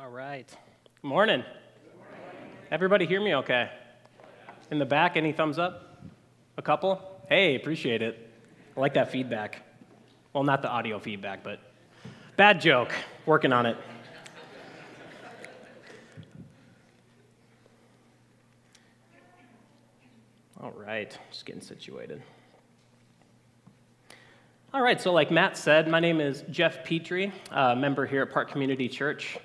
All right. Good morning. Everybody hear me okay? In the back, any thumbs up? A couple? Hey, appreciate it. I like that feedback. Well, not the audio feedback, but bad joke. Working on it. All right, just getting situated. All right, so like Matt said, my name is Jeff Petrie, a member here at Park Community Church.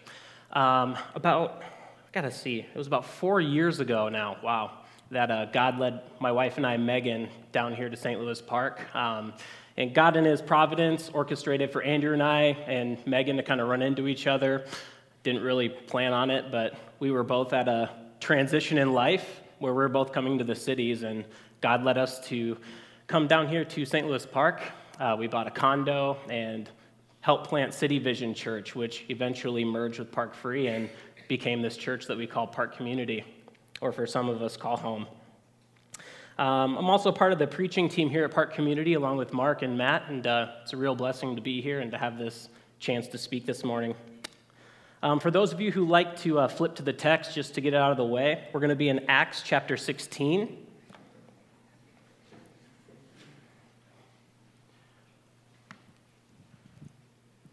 Um, about, I gotta see, it was about four years ago now, wow, that uh, God led my wife and I, Megan, down here to St. Louis Park. Um, and God, in His providence, orchestrated for Andrew and I and Megan to kind of run into each other. Didn't really plan on it, but we were both at a transition in life where we we're both coming to the cities, and God led us to come down here to St. Louis Park uh, we bought a condo and helped plant City Vision Church, which eventually merged with Park Free and became this church that we call Park Community, or for some of us, call home. Um, I'm also part of the preaching team here at Park Community, along with Mark and Matt, and uh, it's a real blessing to be here and to have this chance to speak this morning. Um, for those of you who like to uh, flip to the text just to get it out of the way, we're going to be in Acts chapter 16.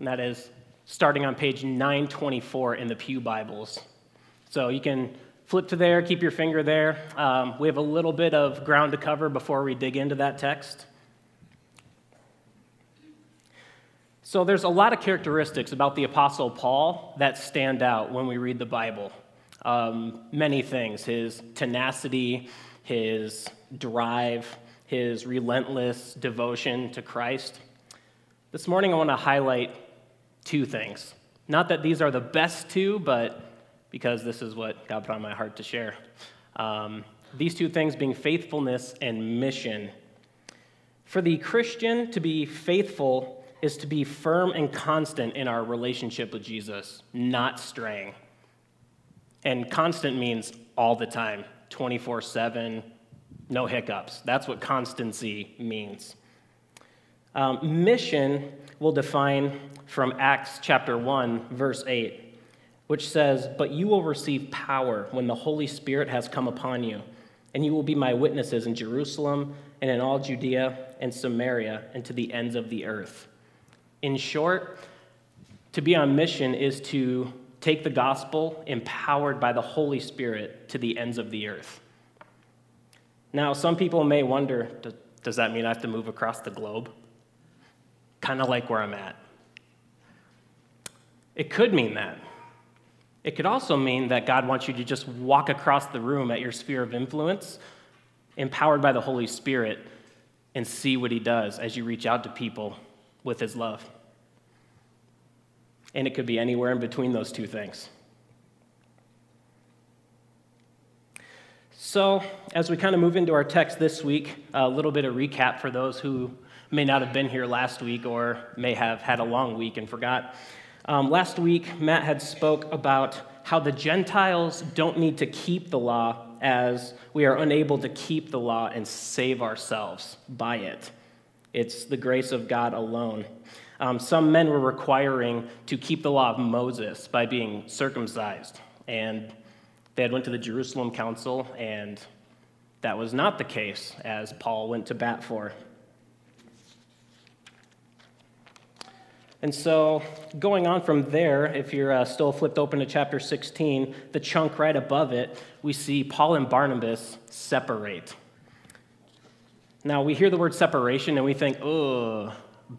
And that is starting on page 924 in the Pew Bibles. So you can flip to there, keep your finger there. Um, we have a little bit of ground to cover before we dig into that text. So there's a lot of characteristics about the Apostle Paul that stand out when we read the Bible. Um, many things his tenacity, his drive, his relentless devotion to Christ. This morning, I want to highlight two things. Not that these are the best two, but because this is what God put on my heart to share. Um, these two things being faithfulness and mission. For the Christian, to be faithful is to be firm and constant in our relationship with Jesus, not straying. And constant means all the time, 24 7, no hiccups. That's what constancy means. Um, mission will define from Acts chapter 1, verse 8, which says, But you will receive power when the Holy Spirit has come upon you, and you will be my witnesses in Jerusalem and in all Judea and Samaria and to the ends of the earth. In short, to be on mission is to take the gospel empowered by the Holy Spirit to the ends of the earth. Now, some people may wonder does that mean I have to move across the globe? Kind of like where I'm at. It could mean that. It could also mean that God wants you to just walk across the room at your sphere of influence, empowered by the Holy Spirit, and see what He does as you reach out to people with His love. And it could be anywhere in between those two things. So, as we kind of move into our text this week, a little bit of recap for those who may not have been here last week or may have had a long week and forgot. Um, last week, Matt had spoke about how the Gentiles don't need to keep the law as we are unable to keep the law and save ourselves by it. It's the grace of God alone. Um, some men were requiring to keep the law of Moses by being circumcised, and they had went to the Jerusalem Council, and that was not the case, as Paul went to bat for. And so, going on from there, if you're uh, still flipped open to chapter 16, the chunk right above it, we see Paul and Barnabas separate. Now, we hear the word separation and we think, oh,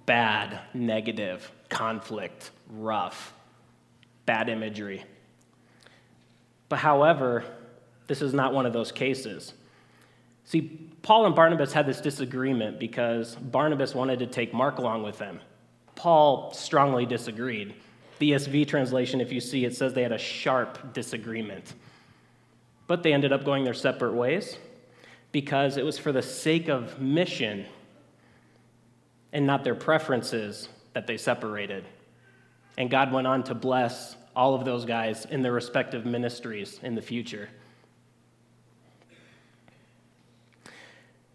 bad, negative, conflict, rough, bad imagery. But however, this is not one of those cases. See, Paul and Barnabas had this disagreement because Barnabas wanted to take Mark along with them. Paul strongly disagreed. The ESV translation, if you see, it says they had a sharp disagreement. But they ended up going their separate ways because it was for the sake of mission and not their preferences that they separated. And God went on to bless all of those guys in their respective ministries in the future.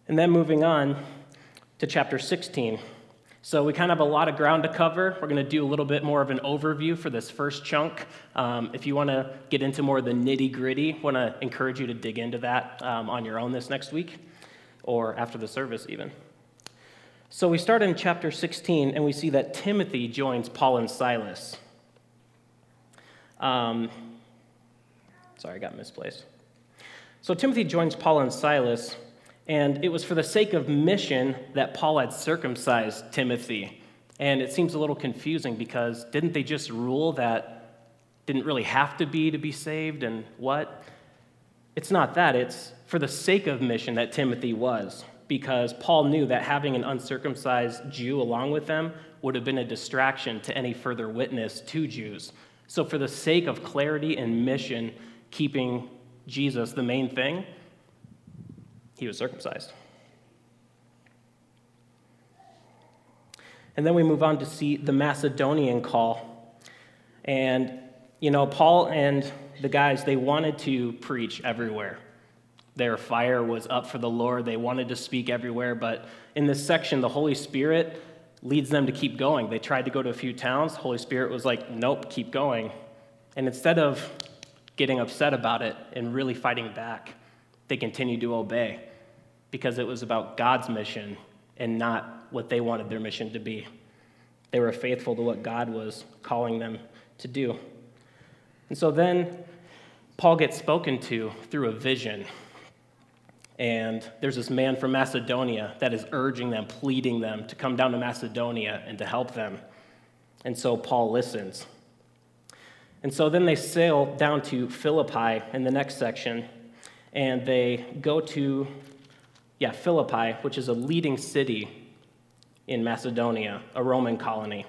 And then moving on to chapter 16. So, we kind of have a lot of ground to cover. We're going to do a little bit more of an overview for this first chunk. Um, if you want to get into more of the nitty gritty, want to encourage you to dig into that um, on your own this next week or after the service, even. So, we start in chapter 16, and we see that Timothy joins Paul and Silas. Um, sorry, I got misplaced. So, Timothy joins Paul and Silas and it was for the sake of mission that Paul had circumcised Timothy. And it seems a little confusing because didn't they just rule that didn't really have to be to be saved and what? It's not that. It's for the sake of mission that Timothy was because Paul knew that having an uncircumcised Jew along with them would have been a distraction to any further witness to Jews. So, for the sake of clarity and mission, keeping Jesus the main thing, he was circumcised. And then we move on to see the Macedonian call. And, you know, Paul and the guys, they wanted to preach everywhere. Their fire was up for the Lord. They wanted to speak everywhere. But in this section, the Holy Spirit leads them to keep going. They tried to go to a few towns. The Holy Spirit was like, nope, keep going. And instead of getting upset about it and really fighting back, they continued to obey because it was about God's mission and not what they wanted their mission to be. They were faithful to what God was calling them to do. And so then Paul gets spoken to through a vision. And there's this man from Macedonia that is urging them, pleading them to come down to Macedonia and to help them. And so Paul listens. And so then they sail down to Philippi in the next section, and they go to, yeah, Philippi, which is a leading city in Macedonia, a Roman colony.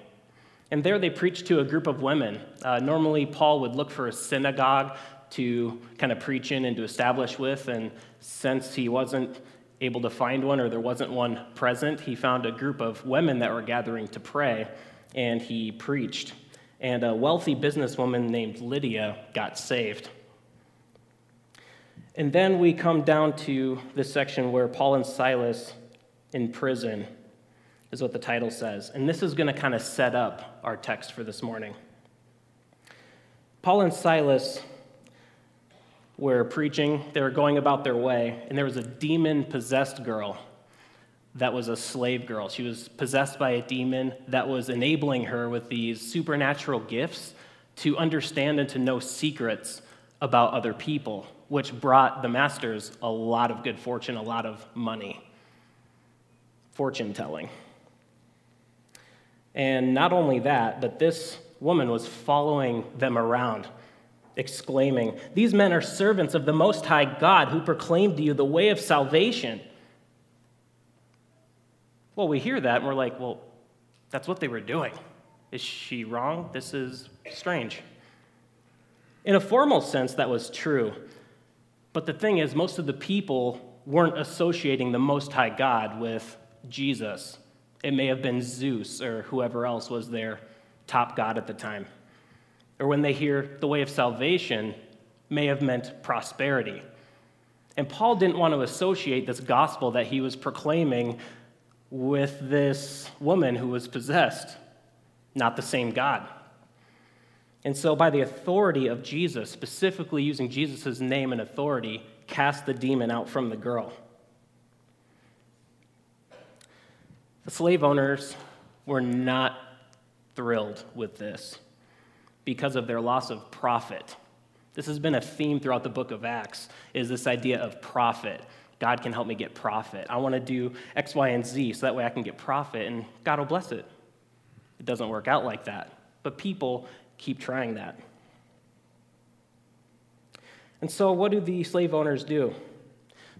And there they preach to a group of women. Uh, normally, Paul would look for a synagogue to kind of preach in and to establish with. And since he wasn't able to find one or there wasn't one present, he found a group of women that were gathering to pray and he preached. And a wealthy businesswoman named Lydia got saved. And then we come down to this section where Paul and Silas in prison is what the title says. And this is going to kind of set up our text for this morning. Paul and Silas were preaching, they were going about their way, and there was a demon possessed girl that was a slave girl. She was possessed by a demon that was enabling her with these supernatural gifts to understand and to know secrets about other people which brought the masters a lot of good fortune, a lot of money. Fortune telling. And not only that, but this woman was following them around, exclaiming, These men are servants of the Most High God who proclaimed to you the way of salvation. Well, we hear that and we're like, Well, that's what they were doing. Is she wrong? This is strange. In a formal sense, that was true. But the thing is, most of the people weren't associating the Most High God with Jesus. It may have been Zeus or whoever else was their top god at the time. Or when they hear the way of salvation, may have meant prosperity. And Paul didn't want to associate this gospel that he was proclaiming with this woman who was possessed, not the same God. And so, by the authority of Jesus, specifically using Jesus' name and authority, cast the demon out from the girl. The slave owners were not thrilled with this because of their loss of profit. This has been a theme throughout the book of Acts is this idea of profit. God can help me get profit. I want to do X, Y, and Z so that way I can get profit and God will bless it. It doesn't work out like that. But people keep trying that. And so, what do the slave owners do?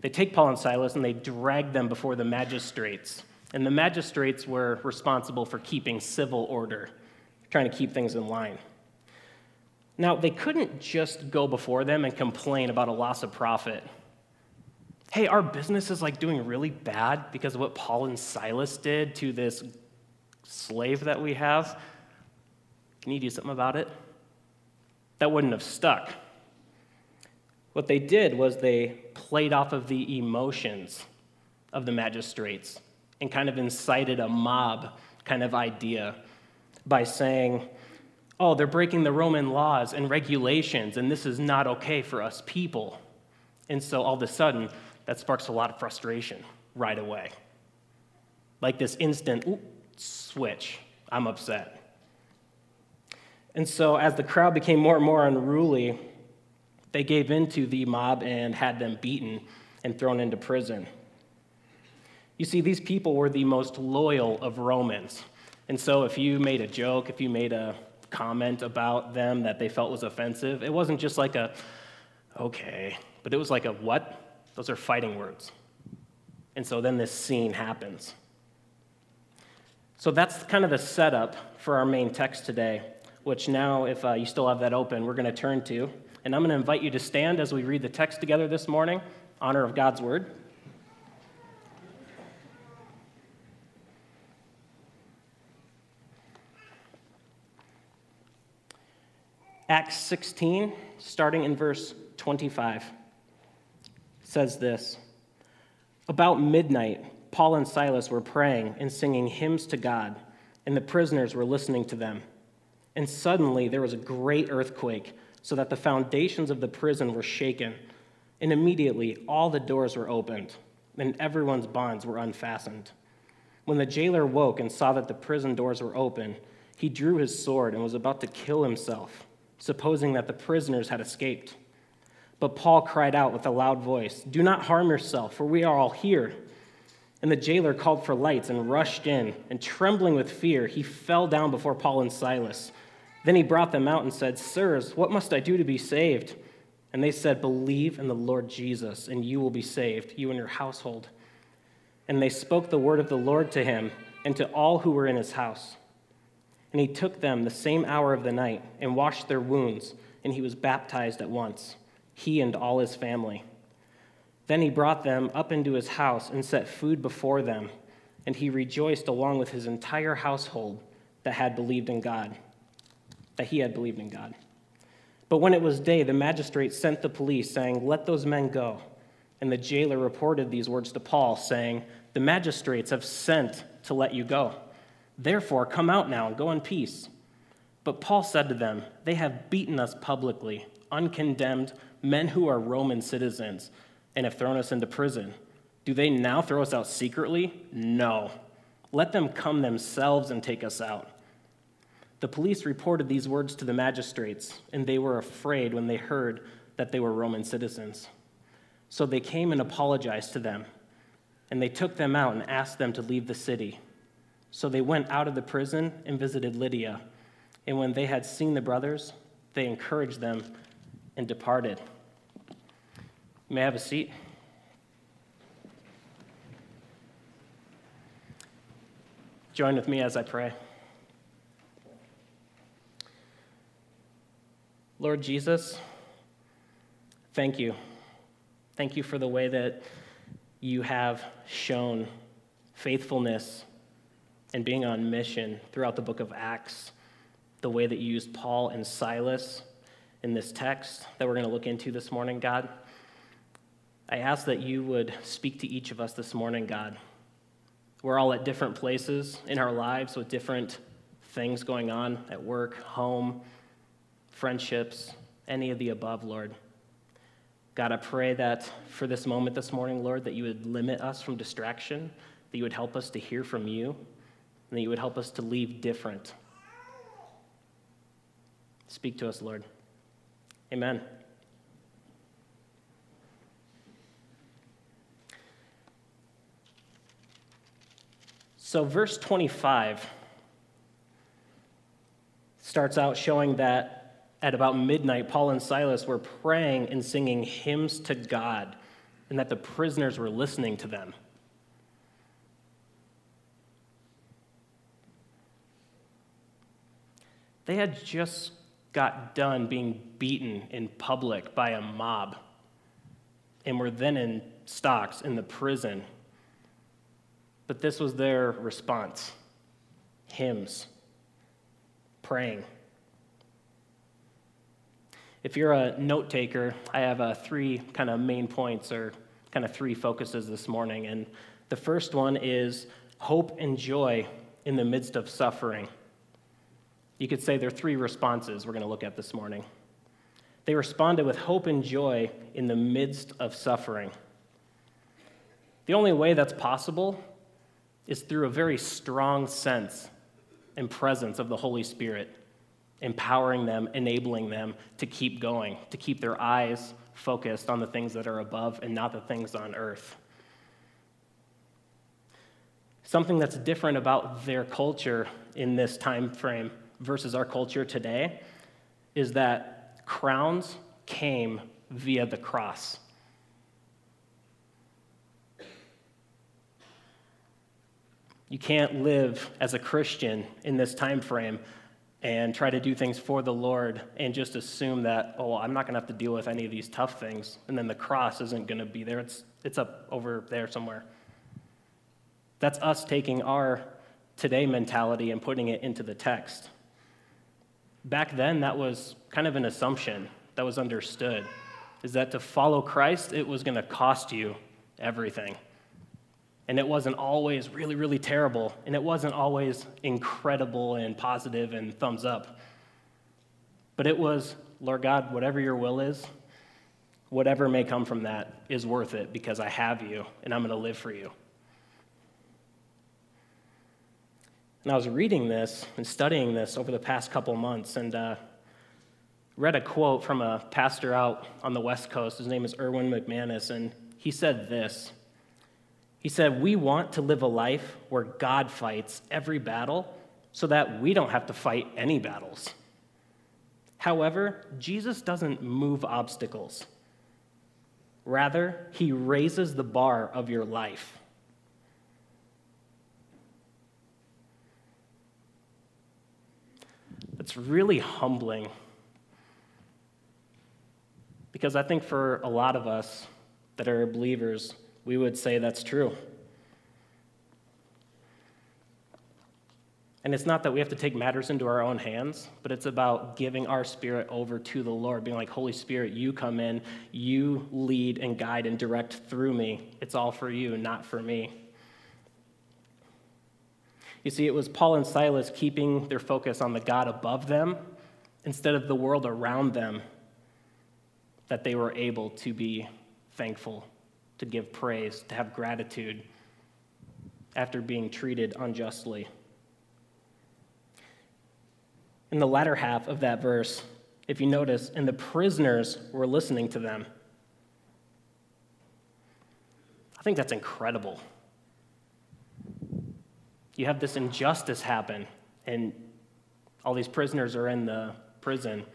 They take Paul and Silas and they drag them before the magistrates. And the magistrates were responsible for keeping civil order, trying to keep things in line. Now, they couldn't just go before them and complain about a loss of profit. Hey, our business is like doing really bad because of what Paul and Silas did to this slave that we have. Can you do something about it? That wouldn't have stuck. What they did was they played off of the emotions of the magistrates and kind of incited a mob kind of idea by saying, oh, they're breaking the Roman laws and regulations, and this is not okay for us people. And so all of a sudden, that sparks a lot of frustration right away. Like this instant ooh, switch, I'm upset. And so, as the crowd became more and more unruly, they gave in to the mob and had them beaten and thrown into prison. You see, these people were the most loyal of Romans. And so, if you made a joke, if you made a comment about them that they felt was offensive, it wasn't just like a, okay, but it was like a what? Those are fighting words. And so then this scene happens. So that's kind of the setup for our main text today, which now, if uh, you still have that open, we're going to turn to. And I'm going to invite you to stand as we read the text together this morning, honor of God's word. Acts 16, starting in verse 25, says this About midnight, Paul and Silas were praying and singing hymns to God, and the prisoners were listening to them. And suddenly there was a great earthquake, so that the foundations of the prison were shaken. And immediately all the doors were opened, and everyone's bonds were unfastened. When the jailer woke and saw that the prison doors were open, he drew his sword and was about to kill himself supposing that the prisoners had escaped. But Paul cried out with a loud voice, Do not harm yourself, for we are all here. And the jailer called for lights and rushed in, and trembling with fear, he fell down before Paul and Silas. Then he brought them out and said, Sirs, what must I do to be saved? And they said, Believe in the Lord Jesus, and you will be saved, you and your household. And they spoke the word of the Lord to him and to all who were in his house. And he took them the same hour of the night and washed their wounds, and he was baptized at once, he and all his family. Then he brought them up into his house and set food before them, and he rejoiced along with his entire household that had believed in God, that he had believed in God. But when it was day, the magistrate sent the police, saying, Let those men go. And the jailer reported these words to Paul, saying, The magistrates have sent to let you go. Therefore, come out now and go in peace. But Paul said to them, They have beaten us publicly, uncondemned, men who are Roman citizens, and have thrown us into prison. Do they now throw us out secretly? No. Let them come themselves and take us out. The police reported these words to the magistrates, and they were afraid when they heard that they were Roman citizens. So they came and apologized to them, and they took them out and asked them to leave the city. So they went out of the prison and visited Lydia. And when they had seen the brothers, they encouraged them and departed. May I have a seat. Join with me as I pray. Lord Jesus, thank you. Thank you for the way that you have shown faithfulness and being on mission throughout the book of Acts, the way that you used Paul and Silas in this text that we're going to look into this morning, God. I ask that you would speak to each of us this morning, God. We're all at different places in our lives with different things going on at work, home, friendships, any of the above, Lord. God, I pray that for this moment this morning, Lord, that you would limit us from distraction, that you would help us to hear from you and that you would help us to leave different. Speak to us, Lord. Amen. So, verse 25 starts out showing that at about midnight, Paul and Silas were praying and singing hymns to God, and that the prisoners were listening to them. They had just got done being beaten in public by a mob and were then in stocks in the prison. But this was their response hymns, praying. If you're a note taker, I have uh, three kind of main points or kind of three focuses this morning. And the first one is hope and joy in the midst of suffering. You could say there are three responses we're going to look at this morning. They responded with hope and joy in the midst of suffering. The only way that's possible is through a very strong sense and presence of the Holy Spirit, empowering them, enabling them to keep going, to keep their eyes focused on the things that are above and not the things on earth. Something that's different about their culture in this time frame versus our culture today is that crowns came via the cross. You can't live as a Christian in this time frame and try to do things for the Lord and just assume that, oh, I'm not going to have to deal with any of these tough things, and then the cross isn't going to be there. It's, it's up over there somewhere. That's us taking our today mentality and putting it into the text. Back then, that was kind of an assumption that was understood is that to follow Christ, it was going to cost you everything and it wasn't always really, really terrible, and it wasn't always incredible and positive and thumbs up. But it was, Lord God, whatever your will is, whatever may come from that is worth it because I have you and I'm going to live for you. And I was reading this and studying this over the past couple months and uh, read a quote from a pastor out on the West Coast. His name is Erwin McManus, and he said this. He said, We want to live a life where God fights every battle so that we don't have to fight any battles. However, Jesus doesn't move obstacles. Rather, he raises the bar of your life. It's really humbling because I think for a lot of us that are believers, we would say that's true. And it's not that we have to take matters into our own hands, but it's about giving our spirit over to the Lord, being like, Holy Spirit, you come in, you lead and guide and direct through me. It's all for you, not for me. You see, it was Paul and Silas keeping their focus on the God above them instead of the world around them that they were able to be thankful to give praise, to have gratitude after being treated unjustly. In the latter half of that verse, if you notice, and the prisoners were listening to them. I think that's incredible. You have this injustice happen, and all these prisoners are in the prison,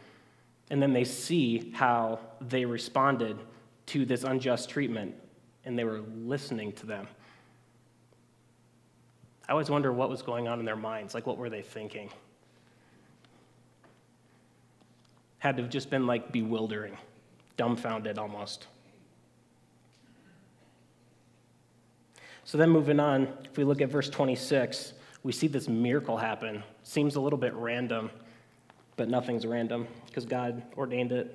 and then they see how they responded to this unjust treatment and they were listening to them. I always wonder what was going on in their minds. Like, what were they thinking? Had to have just been like bewildering, dumbfounded almost. So then, moving on, if we look at verse 26, we see this miracle happen. Seems a little bit random, but nothing's random because God ordained it.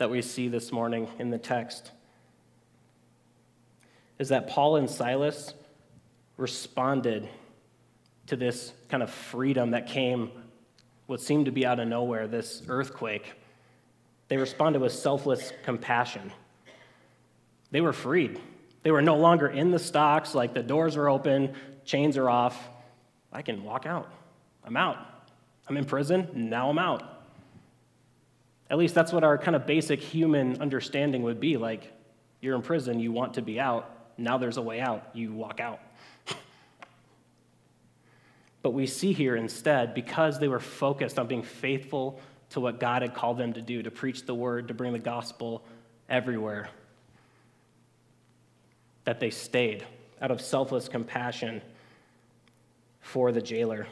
that we see this morning in the text is that Paul and Silas responded to this kind of freedom that came, what seemed to be out of nowhere, this earthquake. They responded with selfless compassion. They were freed. They were no longer in the stocks, like the doors are open, chains are off. I can walk out. I'm out. I'm in prison, now I'm out. At least that's what our kind of basic human understanding would be like. You're in prison, you want to be out. Now there's a way out, you walk out. but we see here instead, because they were focused on being faithful to what God had called them to do, to preach the word, to bring the gospel everywhere, that they stayed out of selfless compassion. for the jailer.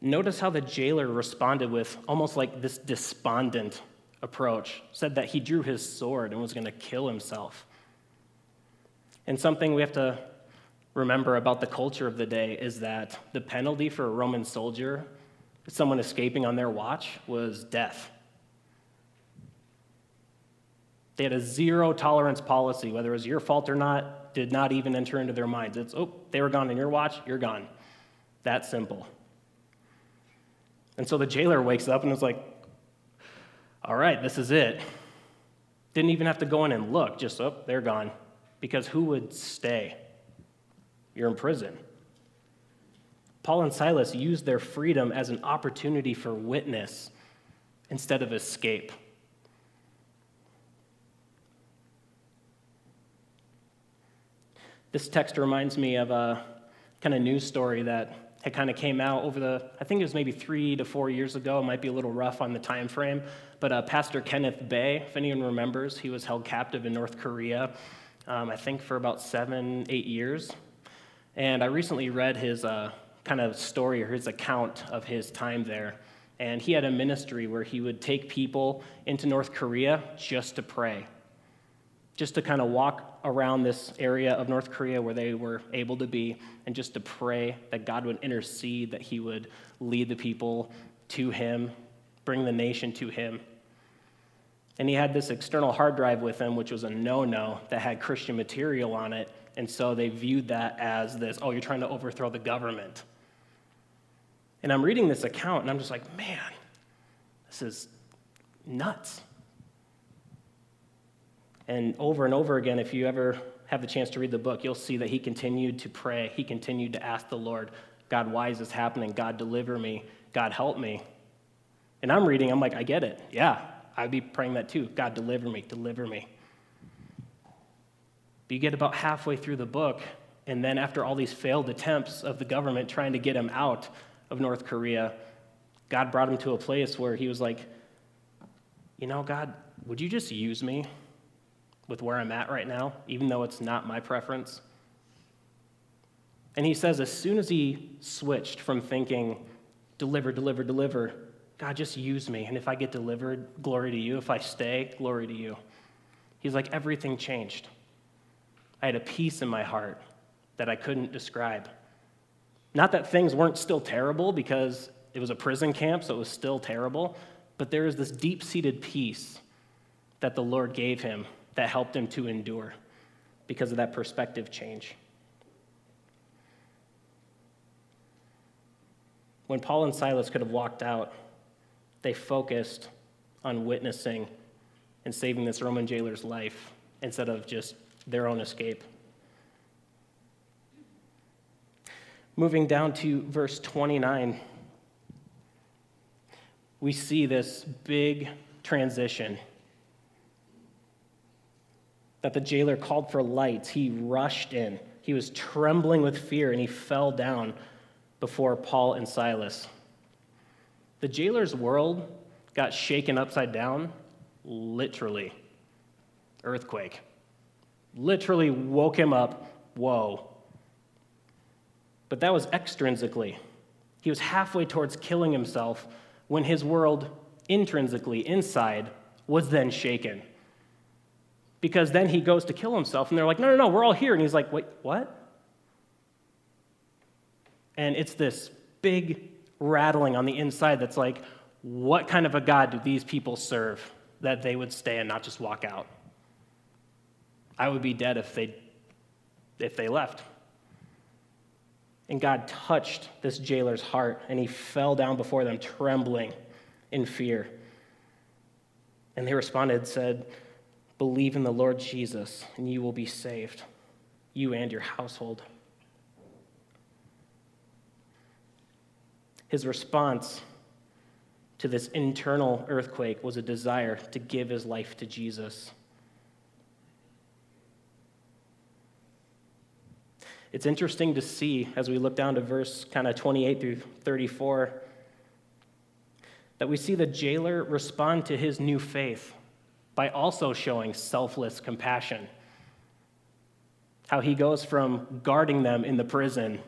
Notice how the jailer responded with almost like this despondent approach, said that he drew his sword and was going to kill himself. And something we have to remember about the culture of the day is that the penalty for a Roman soldier, someone escaping on their watch, was death. They had a zero tolerance policy, whether it was your fault or not, did not even enter into their minds. It's, oh, they were gone on your watch, you're gone. That simple. And so the jailer wakes up and is like, all right, this is it. Didn't even have to go in and look, just, oh, they're gone. Because who would stay? You're in prison. Paul and Silas used their freedom as an opportunity for witness instead of escape. This text reminds me of a kind of news story that had kind of came out over the, I think it was maybe three to four years ago. It might be a little rough on the time frame, but uh, Pastor Kenneth Bae if anyone remembers, he was held captive in North Korea, um, I think for about seven, eight years. And I recently read his uh, kind of story or his account of his time there. And he had a ministry where he would take people into North Korea just to pray just to kind of walk around this area of North Korea where they were able to be and just to pray that God would intercede, that He would lead the people to Him, bring the nation to Him. And he had this external hard drive with him, which was a no no, that had Christian material on it. And so they viewed that as this oh, you're trying to overthrow the government. And I'm reading this account and I'm just like, man, this is nuts. And over and over again, if you ever have the chance to read the book, you'll see that he continued to pray. He continued to ask the Lord, God, why is this happening? God, deliver me. God, help me. And I'm reading, I'm like, I get it. Yeah, I'd be praying that too. God, deliver me, deliver me. But you get about halfway through the book, and then after all these failed attempts of the government trying to get him out of North Korea, God brought him to a place where he was like, You know, God, would you just use me? With where I'm at right now, even though it's not my preference. And he says, as soon as he switched from thinking, deliver, deliver, deliver, God, just use me. And if I get delivered, glory to you. If I stay, glory to you. He's like, everything changed. I had a peace in my heart that I couldn't describe. Not that things weren't still terrible because it was a prison camp, so it was still terrible, but there was this deep seated peace that the Lord gave him that helped him to endure because of that perspective change. When Paul and Silas could have walked out, they focused on witnessing and saving this Roman jailer's life instead of just their own escape. Moving down to verse 29, we see this big transition that the jailer called for lights, he rushed in. He was trembling with fear and he fell down before Paul and Silas. The jailer's world got shaken upside down, literally. Earthquake. Literally woke him up. Whoa. But that was extrinsically. He was halfway towards killing himself when his world, intrinsically, inside, was then shaken because then he goes to kill himself, and they're like, no, no, no, we're all here. And he's like, wait, what? And it's this big rattling on the inside that's like, what kind of a God do these people serve that they would stay and not just walk out? I would be dead if they, if they left. And God touched this jailer's heart, and he fell down before them, trembling in fear. And they responded, said, Believe in the Lord Jesus, and you will be saved, you and your household. His response to this internal earthquake was a desire to give his life to Jesus. It's interesting to see as we look down to verse kind of 28 through 34 that we see the jailer respond to his new faith by also showing selfless compassion. How he goes from guarding them in the prison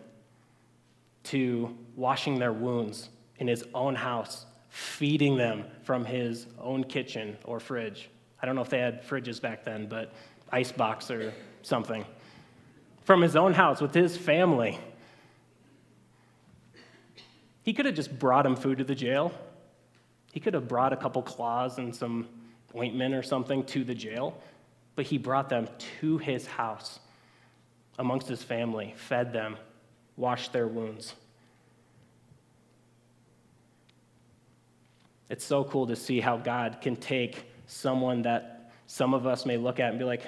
to washing their wounds in his own house, feeding them from his own kitchen or fridge. I don't know if they had fridges back then, but icebox or something. From his own house with his family. He could have just brought him food to the jail. He could have brought a couple claws and some ointment or something to the jail, but he brought them to his house amongst his family, fed them, washed their wounds. It's so cool to see how God can take someone that some of us may look at and be like,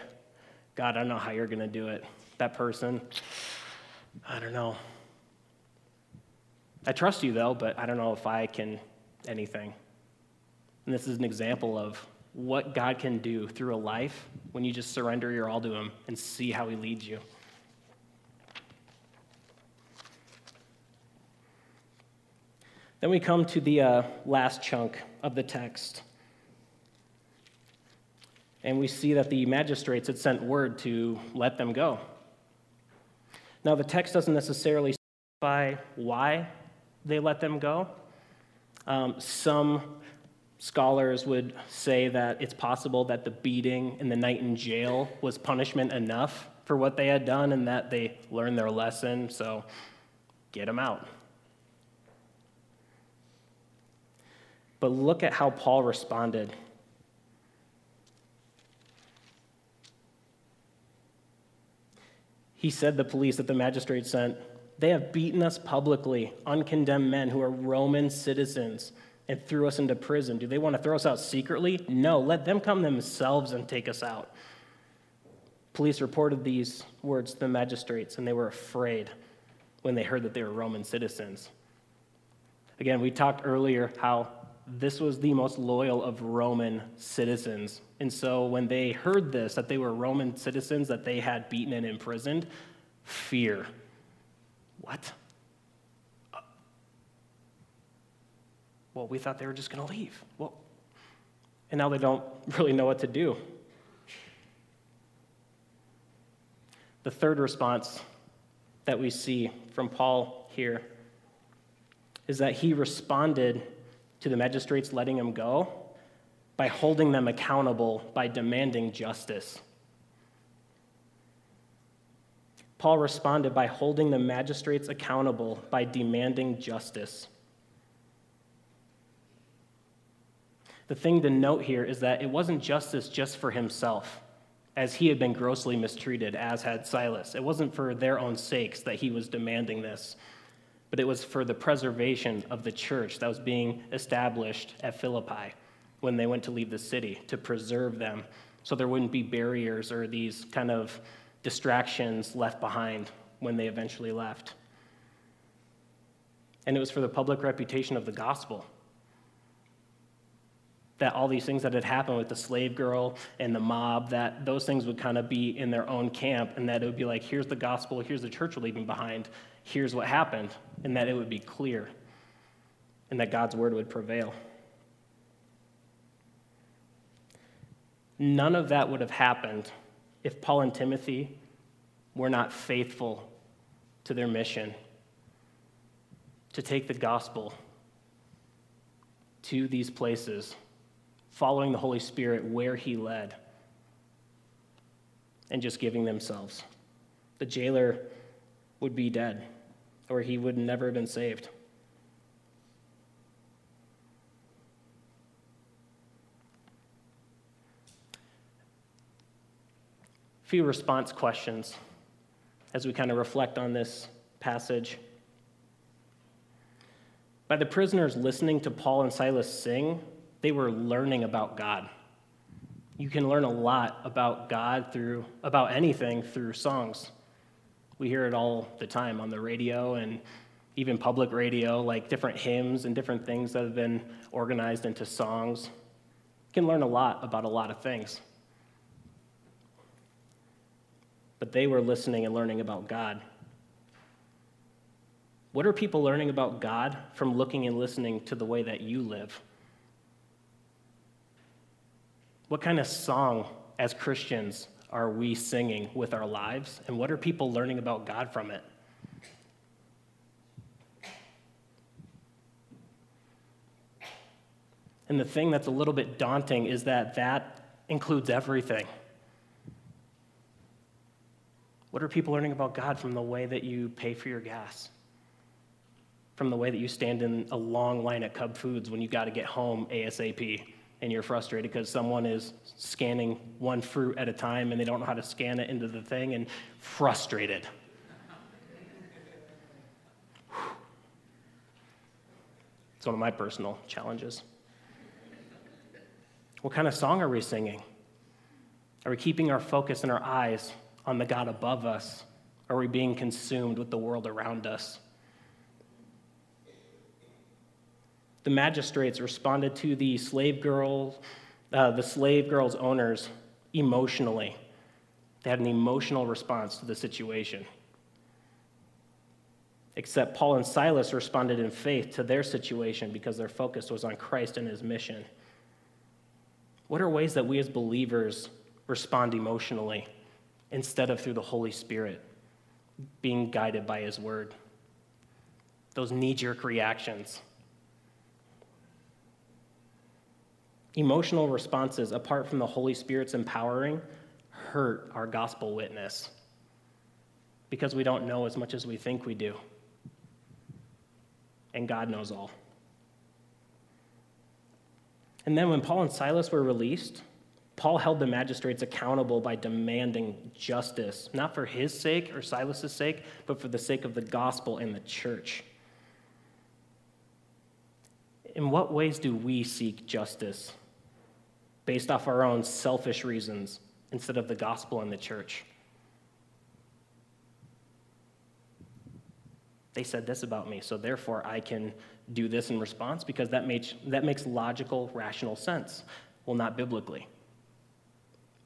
God, I don't know how you're going to do it. That person, I don't know. I trust you, though, but I don't know if I can anything. And this is an example of what God can do through a life when you just surrender your all to Him and see how He leads you. Then we come to the uh, last chunk of the text. And we see that the magistrates had sent word to let them go. Now, the text doesn't necessarily specify why they let them go. Um, some scholars would say that it's possible that the beating and the night in jail was punishment enough for what they had done and that they learned their lesson, so get them out. But look at how Paul responded. He said the police that the magistrate sent they have beaten us publicly, uncondemned men who are Roman citizens, and threw us into prison. Do they want to throw us out secretly? No, let them come themselves and take us out. Police reported these words to the magistrates, and they were afraid when they heard that they were Roman citizens. Again, we talked earlier how this was the most loyal of Roman citizens. And so when they heard this, that they were Roman citizens that they had beaten and imprisoned, fear what? Well, we thought they were just going to leave. Well, and now they don't really know what to do. The third response that we see from Paul here is that he responded to the magistrates letting him go by holding them accountable by demanding justice. Paul responded by holding the magistrates accountable by demanding justice. The thing to note here is that it wasn't justice just for himself, as he had been grossly mistreated, as had Silas. It wasn't for their own sakes that he was demanding this, but it was for the preservation of the church that was being established at Philippi when they went to leave the city, to preserve them so there wouldn't be barriers or these kind of distractions left behind when they eventually left. And it was for the public reputation of the gospel. That all these things that had happened with the slave girl and the mob, that those things would kind of be in their own camp, and that it would be like, here's the gospel, here's the church we're leaving behind, here's what happened, and that it would be clear, and that God's word would prevail. None of that would have happened if Paul and Timothy were not faithful to their mission to take the gospel to these places, following the Holy Spirit where he led, and just giving themselves. The jailer would be dead, or he would never have been saved. few response questions as we kind of reflect on this passage. By the prisoners listening to Paul and Silas sing, they were learning about God. You can learn a lot about God through about anything through songs. We hear it all the time on the radio and even public radio, like different hymns and different things that have been organized into songs. You can learn a lot about a lot of things but they were listening and learning about God. What are people learning about God from looking and listening to the way that you live? What kind of song as Christians are we singing with our lives? And what are people learning about God from it? And the thing that's a little bit daunting is that that includes everything. What are people learning about God from the way that you pay for your gas? From the way that you stand in a long line at Cub Foods when you got to get home ASAP? And you're frustrated because someone is scanning one fruit at a time and they don't know how to scan it into the thing and frustrated. It's one of my personal challenges. What kind of song are we singing? Are we keeping our focus and our eyes on the God above us? Are we being consumed with the world around us? The magistrates responded to the slave girl, uh, the slave girl's owners emotionally. They had an emotional response to the situation. Except Paul and Silas responded in faith to their situation because their focus was on Christ and his mission. What are ways that we as believers respond emotionally instead of through the Holy Spirit, being guided by his word? Those knee jerk reactions. Emotional responses, apart from the Holy Spirit's empowering, hurt our gospel witness because we don't know as much as we think we do and God knows all. And then when Paul and Silas were released, Paul held the magistrates accountable by demanding justice, not for his sake or Silas's sake, but for the sake of the gospel and the church. In what ways do we seek justice based off our own selfish reasons instead of the gospel and the church? They said this about me, so therefore I can do this in response because that makes, that makes logical, rational sense. Well, not biblically.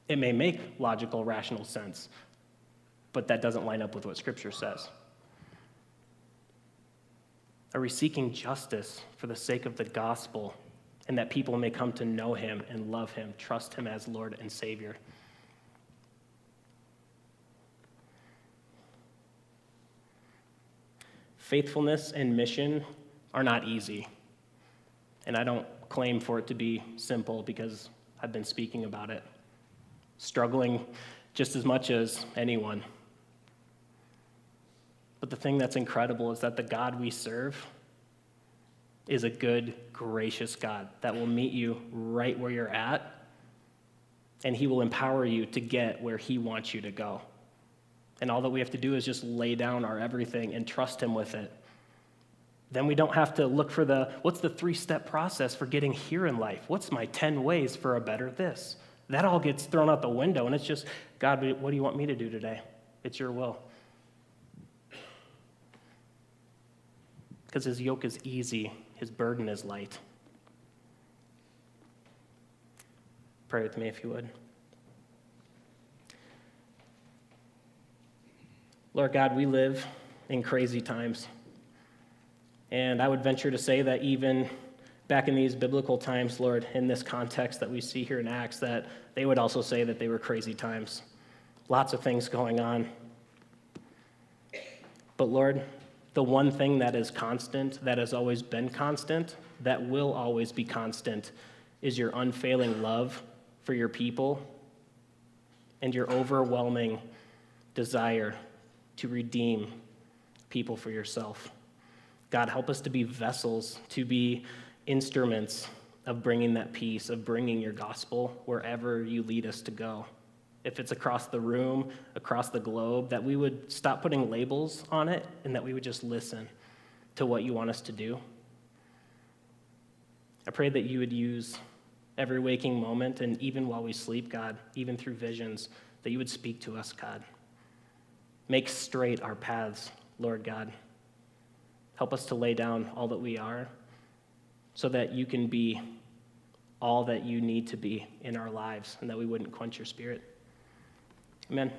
It may make logical, rational sense, but that doesn't line up with what Scripture says. Are we seeking justice for the sake of the gospel and that people may come to know him and love him, trust him as Lord and Savior? Faithfulness and mission are not easy. And I don't claim for it to be simple because I've been speaking about it, struggling just as much as anyone. But the thing that's incredible is that the God we serve is a good, gracious God that will meet you right where you're at, and He will empower you to get where He wants you to go. And all that we have to do is just lay down our everything and trust Him with it. Then we don't have to look for the what's the three step process for getting here in life? What's my 10 ways for a better this? That all gets thrown out the window, and it's just, God, what do you want me to do today? It's your will. Because his yoke is easy, his burden is light. Pray with me if you would. Lord God, we live in crazy times. And I would venture to say that even back in these biblical times, Lord, in this context that we see here in Acts, that they would also say that they were crazy times. Lots of things going on. But Lord, the one thing that is constant, that has always been constant, that will always be constant, is your unfailing love for your people and your overwhelming desire to redeem people for yourself. God, help us to be vessels, to be instruments of bringing that peace, of bringing your gospel wherever you lead us to go. If it's across the room, across the globe, that we would stop putting labels on it and that we would just listen to what you want us to do. I pray that you would use every waking moment and even while we sleep, God, even through visions, that you would speak to us, God. Make straight our paths, Lord God. Help us to lay down all that we are so that you can be all that you need to be in our lives and that we wouldn't quench your spirit. Amen.